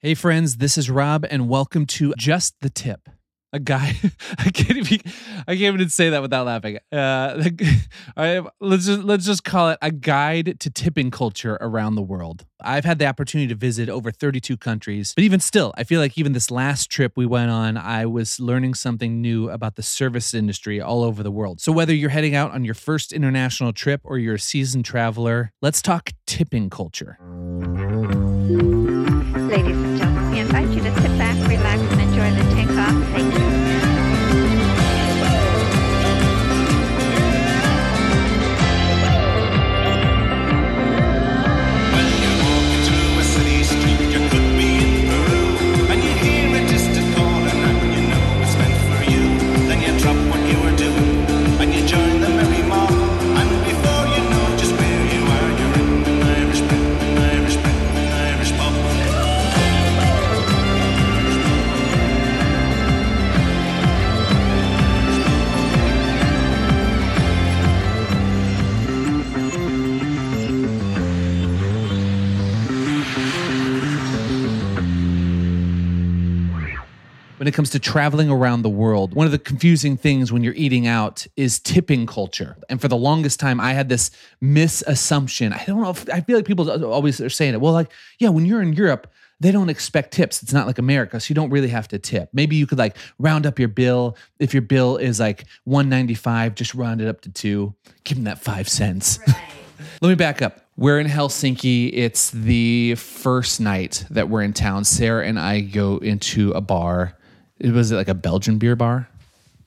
Hey, friends, this is Rob, and welcome to Just the Tip. A guy, I can't even, I can't even say that without laughing. Uh, let's just let's just call it a guide to tipping culture around the world. I've had the opportunity to visit over 32 countries, but even still, I feel like even this last trip we went on, I was learning something new about the service industry all over the world. So whether you're heading out on your first international trip or you're a seasoned traveler, let's talk tipping culture. Ladies comes to traveling around the world, one of the confusing things when you're eating out is tipping culture. And for the longest time, I had this misassumption. I don't know if I feel like people always are saying it. Well, like, yeah, when you're in Europe, they don't expect tips. It's not like America, so you don't really have to tip. Maybe you could like round up your bill. If your bill is like 195, just round it up to two. Give them that five cents. Let me back up. We're in Helsinki. It's the first night that we're in town. Sarah and I go into a bar. It was like a Belgian beer bar.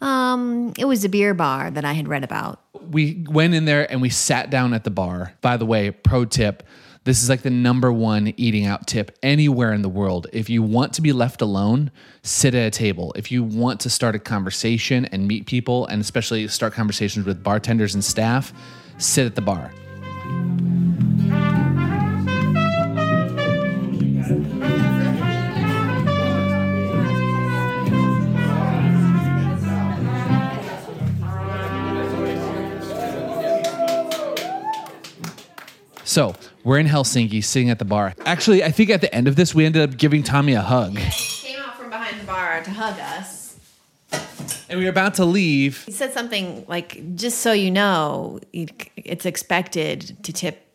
Um, it was a beer bar that I had read about. We went in there and we sat down at the bar. By the way, pro tip this is like the number one eating out tip anywhere in the world. If you want to be left alone, sit at a table. If you want to start a conversation and meet people, and especially start conversations with bartenders and staff, sit at the bar. So we're in Helsinki, sitting at the bar. Actually, I think at the end of this, we ended up giving Tommy a hug, He Came out from behind the bar to hug us. and we were about to leave. He said something like, "Just so you know, it's expected to tip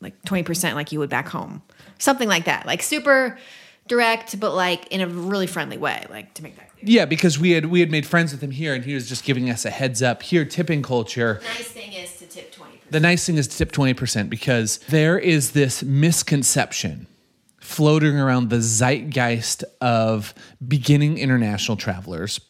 like twenty percent, like you would back home." Something like that, like super direct, but like in a really friendly way, like to make that clear. Yeah, because we had we had made friends with him here, and he was just giving us a heads up. Here, tipping culture. Nice thing is to tip twenty. The nice thing is to tip twenty percent because there is this misconception floating around the zeitgeist of beginning international travelers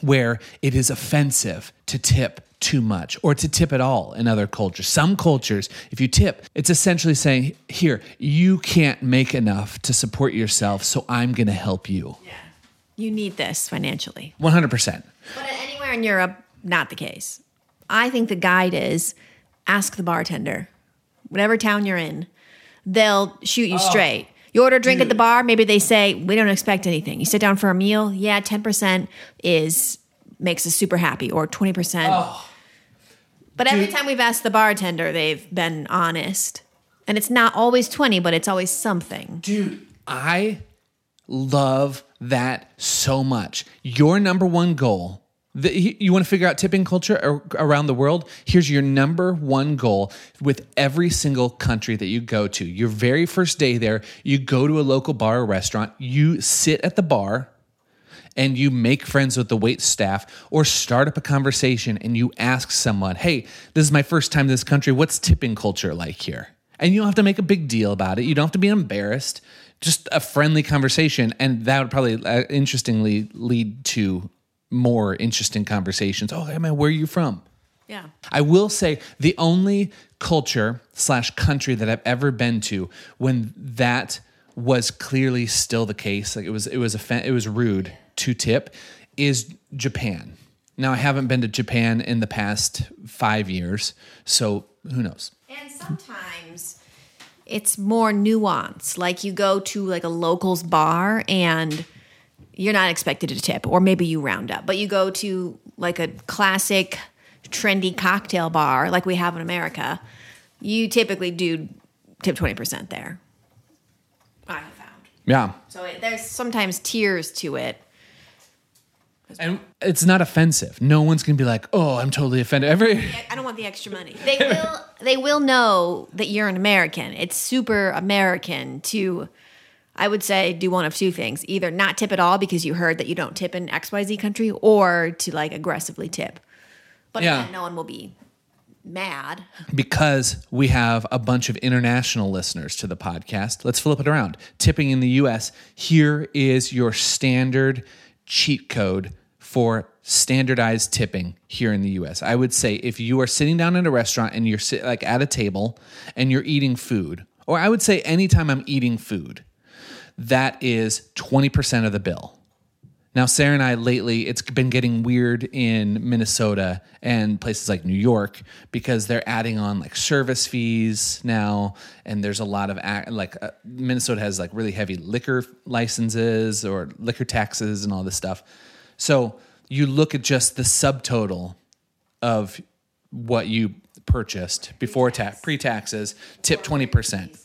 where it is offensive to tip too much or to tip at all in other cultures. Some cultures, if you tip, it's essentially saying, Here, you can't make enough to support yourself, so I'm going to help you. Yeah. You need this financially. 100%. But anywhere in Europe, not the case. I think the guide is ask the bartender, whatever town you're in, they'll shoot you oh. straight. You order a drink at the bar, maybe they say, We don't expect anything. You sit down for a meal, yeah, 10% is makes us super happy, or 20%. But every time we've asked the bartender, they've been honest. And it's not always 20, but it's always something. Dude, I love that so much. Your number one goal, the, you want to figure out tipping culture around the world? Here's your number one goal with every single country that you go to. Your very first day there, you go to a local bar or restaurant, you sit at the bar and you make friends with the wait staff or start up a conversation and you ask someone, hey, this is my first time in this country. What's tipping culture like here? And you don't have to make a big deal about it. You don't have to be embarrassed. Just a friendly conversation. And that would probably uh, interestingly lead to more interesting conversations. Oh, hey man, where are you from? Yeah. I will say the only culture slash country that I've ever been to when that was clearly still the case, like it was it was offen- it was rude to tip, is Japan. Now I haven't been to Japan in the past five years, so who knows? And sometimes it's more nuanced. Like you go to like a locals bar and you're not expected to tip, or maybe you round up, but you go to like a classic trendy cocktail bar like we have in America, you typically do tip 20% there. I have found. Yeah. So it, there's sometimes tiers to it. And it's not offensive. No one's gonna be like, "Oh, I'm totally offended." Every I- I don't want the extra money. They will. they will know that you're an American. It's super American to, I would say, do one of two things: either not tip at all because you heard that you don't tip in X Y Z country, or to like aggressively tip. But Yeah. again, no one will be mad. because we have a bunch of international listeners to the podcast. Let's flip it around. Tipping in the US, here is your standard cheat code for standardized tipping here in the US. I would say if you are sitting down at a restaurant and you're sit, like at a table and you're eating food, or I would say anytime I'm eating food, that is 20% of the bill. Now, Sarah and I lately, it's been getting weird in Minnesota and places like New York because they're adding on like service fees now, and there's a lot of like uh, Minnesota has like really heavy liquor licenses or liquor taxes and all this stuff. So you look at just the subtotal of what you purchased before tax, pre taxes, tip twenty percent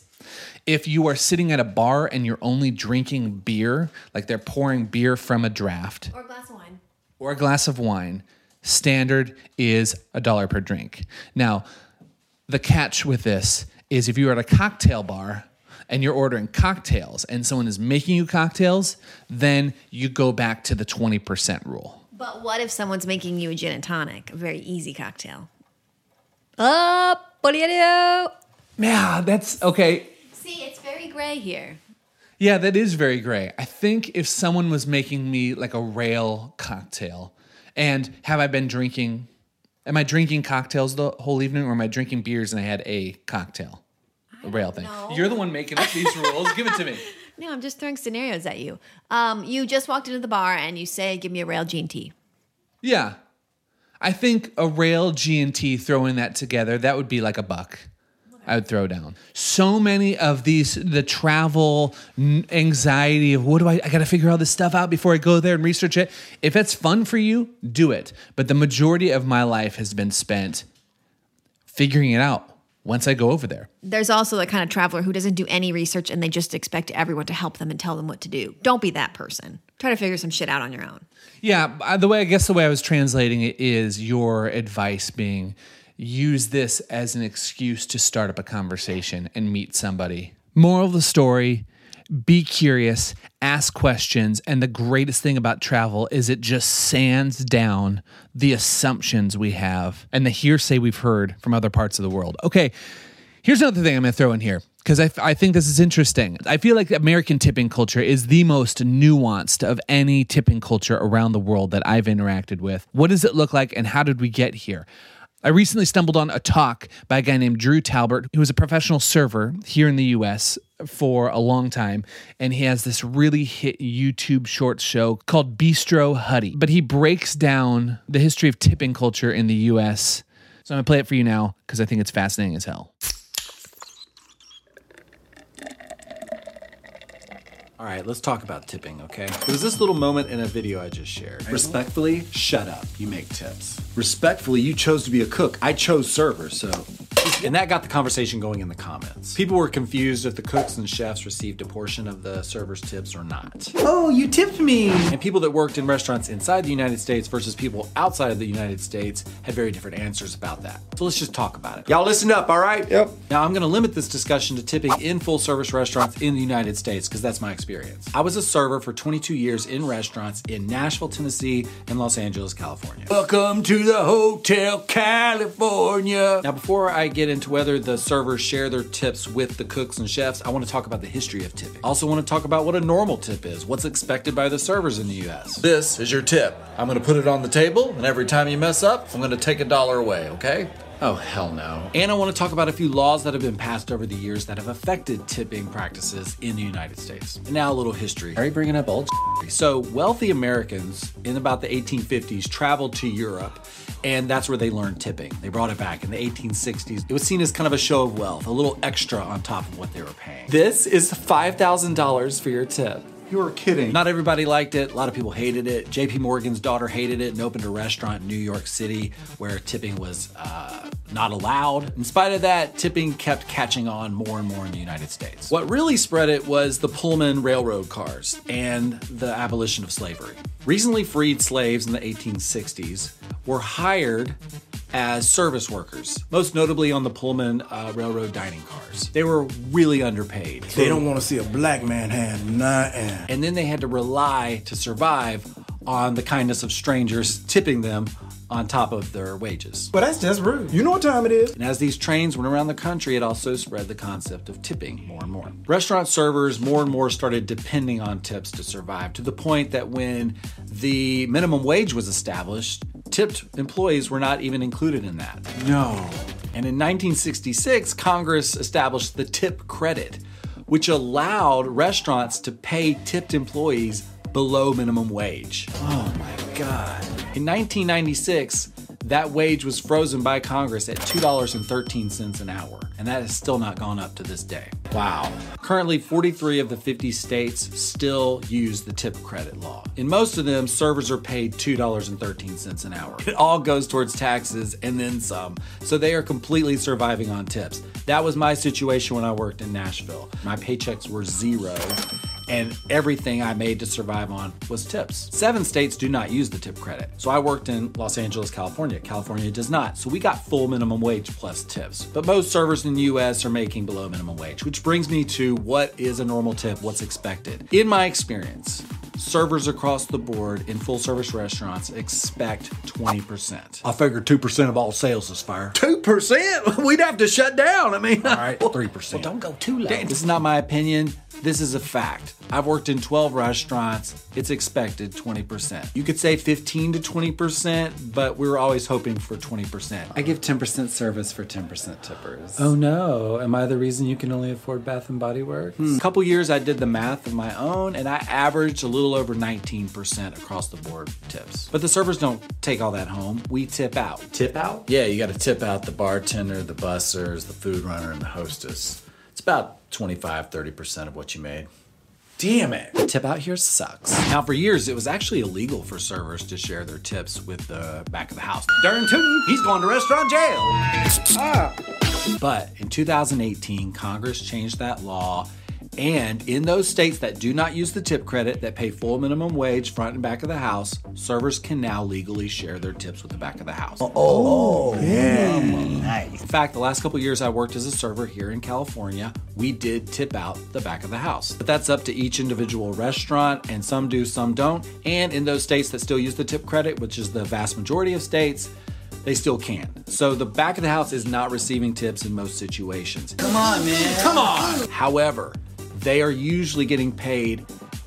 if you are sitting at a bar and you're only drinking beer, like they're pouring beer from a draft Or a glass of wine. or a glass of wine, standard is a dollar per drink. Now, the catch with this is if you're at a cocktail bar and you're ordering cocktails and someone is making you cocktails, then you go back to the 20% rule. But what if someone's making you a gin and tonic, a very easy cocktail? Oh, do you do? Yeah, that's okay. See, it's very gray here. Yeah, that is very gray. I think if someone was making me like a rail cocktail, and have I been drinking? Am I drinking cocktails the whole evening, or am I drinking beers and I had a cocktail? The rail thing. know. You're the one making up these rules. Give it to me. No, I'm just throwing scenarios at you. Um, you just walked into the bar and you say, "Give me a rail G and T." Yeah, I think a rail G and T throwing that together that would be like a buck. I would throw down so many of these the travel anxiety of what do I I got to figure all this stuff out before I go there and research it. If it's fun for you, do it. But the majority of my life has been spent figuring it out once I go over there. There's also the kind of traveler who doesn't do any research and they just expect everyone to help them and tell them what to do. Don't be that person. Try to figure some shit out on your own. Yeah, the way I guess the way I was translating it is your advice being use this as an excuse to start up a conversation and meet somebody. Moral of the story be curious, ask questions, and the greatest thing about travel is it just sands down the assumptions we have and the hearsay we've heard from other parts of the world. Okay, Here's another thing I'm to throw in here because I, I think this is interesting. I feel like American tipping culture is the most nuanced of any tipping culture around the world that I've interacted with. What does it look like and how did we get here? I recently stumbled on a talk by a guy named Drew Talbert, who was a professional server here in the US for a long time. And he has this really hit YouTube short show called Bistro Huddy. But he breaks down the history of tipping culture in the US. So I'm going to play it for you now because I think it's fascinating as hell. All right, let's talk about tipping, okay? It was this little moment in a video I just shared. Respectfully, shut up. You make tips. Respectfully, you chose to be a cook. I chose server, so. And that got the conversation going in the comments. People were confused if the cooks and chefs received a portion of the server's tips or not. Oh, you tipped me! And people that worked in restaurants inside the United States versus people outside of the United States had very different answers about that. So let's just talk about it. Y'all listen up, all right? Yep. Now, I'm going to limit this discussion to tipping in full service restaurants in the United States because that's my experience. I was a server for 22 years in restaurants in Nashville, Tennessee, and Los Angeles, California. Welcome to the Hotel California. Now, before I get into whether the servers share their tips with the cooks and chefs, I want to talk about the history of tipping. I also want to talk about what a normal tip is, what's expected by the servers in the US. This is your tip. I'm going to put it on the table, and every time you mess up, I'm going to take a dollar away, okay? Oh, hell no. And I want to talk about a few laws that have been passed over the years that have affected tipping practices in the United States. And now a little history. Are you bringing up old So, wealthy Americans in about the 1850s traveled to Europe, and that's where they learned tipping. They brought it back in the 1860s. It was seen as kind of a show of wealth, a little extra on top of what they were paying. This is $5,000 for your tip. You're kidding. Not everybody liked it. A lot of people hated it. JP Morgan's daughter hated it and opened a restaurant in New York City where tipping was uh, not allowed. In spite of that, tipping kept catching on more and more in the United States. What really spread it was the Pullman railroad cars and the abolition of slavery. Recently freed slaves in the 1860s were hired as service workers, most notably on the Pullman uh, railroad dining cars. They were really underpaid. They don't want to see a black man have nothing. and then they had to rely to survive on the kindness of strangers tipping them on top of their wages. But that's just rude. You know what time it is? And as these trains went around the country, it also spread the concept of tipping more and more. Restaurant servers more and more started depending on tips to survive to the point that when the minimum wage was established, tipped employees were not even included in that. No. And in 1966, Congress established the tip credit, which allowed restaurants to pay tipped employees below minimum wage. Oh my God. In 1996, that wage was frozen by Congress at $2.13 an hour, and that has still not gone up to this day. Wow. Currently, 43 of the 50 states still use the tip credit law. In most of them, servers are paid $2.13 an hour. It all goes towards taxes and then some, so they are completely surviving on tips. That was my situation when I worked in Nashville. My paychecks were zero and everything I made to survive on was tips. Seven states do not use the tip credit. So I worked in Los Angeles, California. California does not. So we got full minimum wage plus tips. But most servers in the US are making below minimum wage, which brings me to what is a normal tip, what's expected. In my experience, servers across the board in full service restaurants expect 20%. I figure 2% of all sales is fire. 2%? We'd have to shut down. I mean, All right, 3%. Well, don't go too low. This is not my opinion. This is a fact. I've worked in 12 restaurants. It's expected 20%. You could say 15 to 20%, but we were always hoping for 20%. I give 10% service for 10% tippers. Oh, no. Am I the reason you can only afford Bath and Body Works? Hmm. A couple years I did the math of my own and I averaged a little over 19% across the board tips. But the servers don't take all that home. We tip out. Tip out? Yeah, you got to tip out the bartender, the bussers, the food runner, and the hostess. It's about 25, 30% of what you made. Damn it. Tip out here sucks. Now, for years, it was actually illegal for servers to share their tips with the back of the house. Darn tootin', he's going to restaurant jail. Ah. But in 2018, Congress changed that law. And in those states that do not use the tip credit, that pay full minimum wage front and back of the house, servers can now legally share their tips with the back of the house. Oh, oh yeah. Nice. In fact, the last couple years I worked as a server here in California, we did tip out the back of the house. But that's up to each individual restaurant, and some do, some don't. And in those states that still use the tip credit, which is the vast majority of states, they still can. So the back of the house is not receiving tips in most situations. Come on, man. Come on. However, they are usually getting paid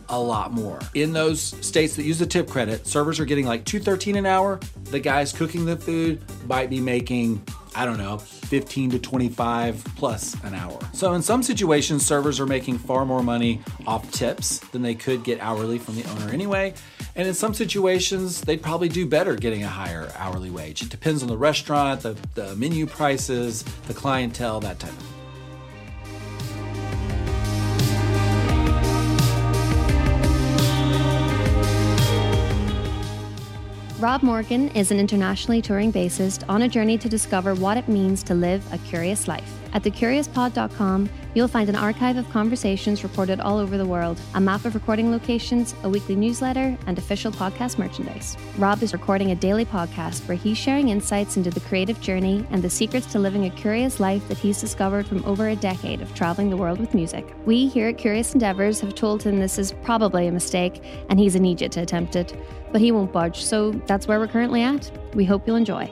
a lot more. In those states that use the tip credit, servers are getting like 213 an hour. The guys cooking the food might be making I don't know, 15 to 25 plus an hour. So in some situations, servers are making far more money off tips than they could get hourly from the owner anyway. And in some situations, they'd probably do better getting a higher hourly wage. It depends on the restaurant, the, the menu prices, the clientele, that type of thing. Rob Morgan is an internationally touring bassist on a journey to discover what it means to live a curious life. At thecuriouspod.com, you'll find an archive of conversations recorded all over the world, a map of recording locations, a weekly newsletter, and official podcast merchandise. Rob is recording a daily podcast where he's sharing insights into the creative journey and the secrets to living a curious life that he's discovered from over a decade of traveling the world with music. We here at Curious Endeavors have told him this is probably a mistake and he's an idiot to attempt it, but he won't budge, so that's where we're currently at. We hope you'll enjoy.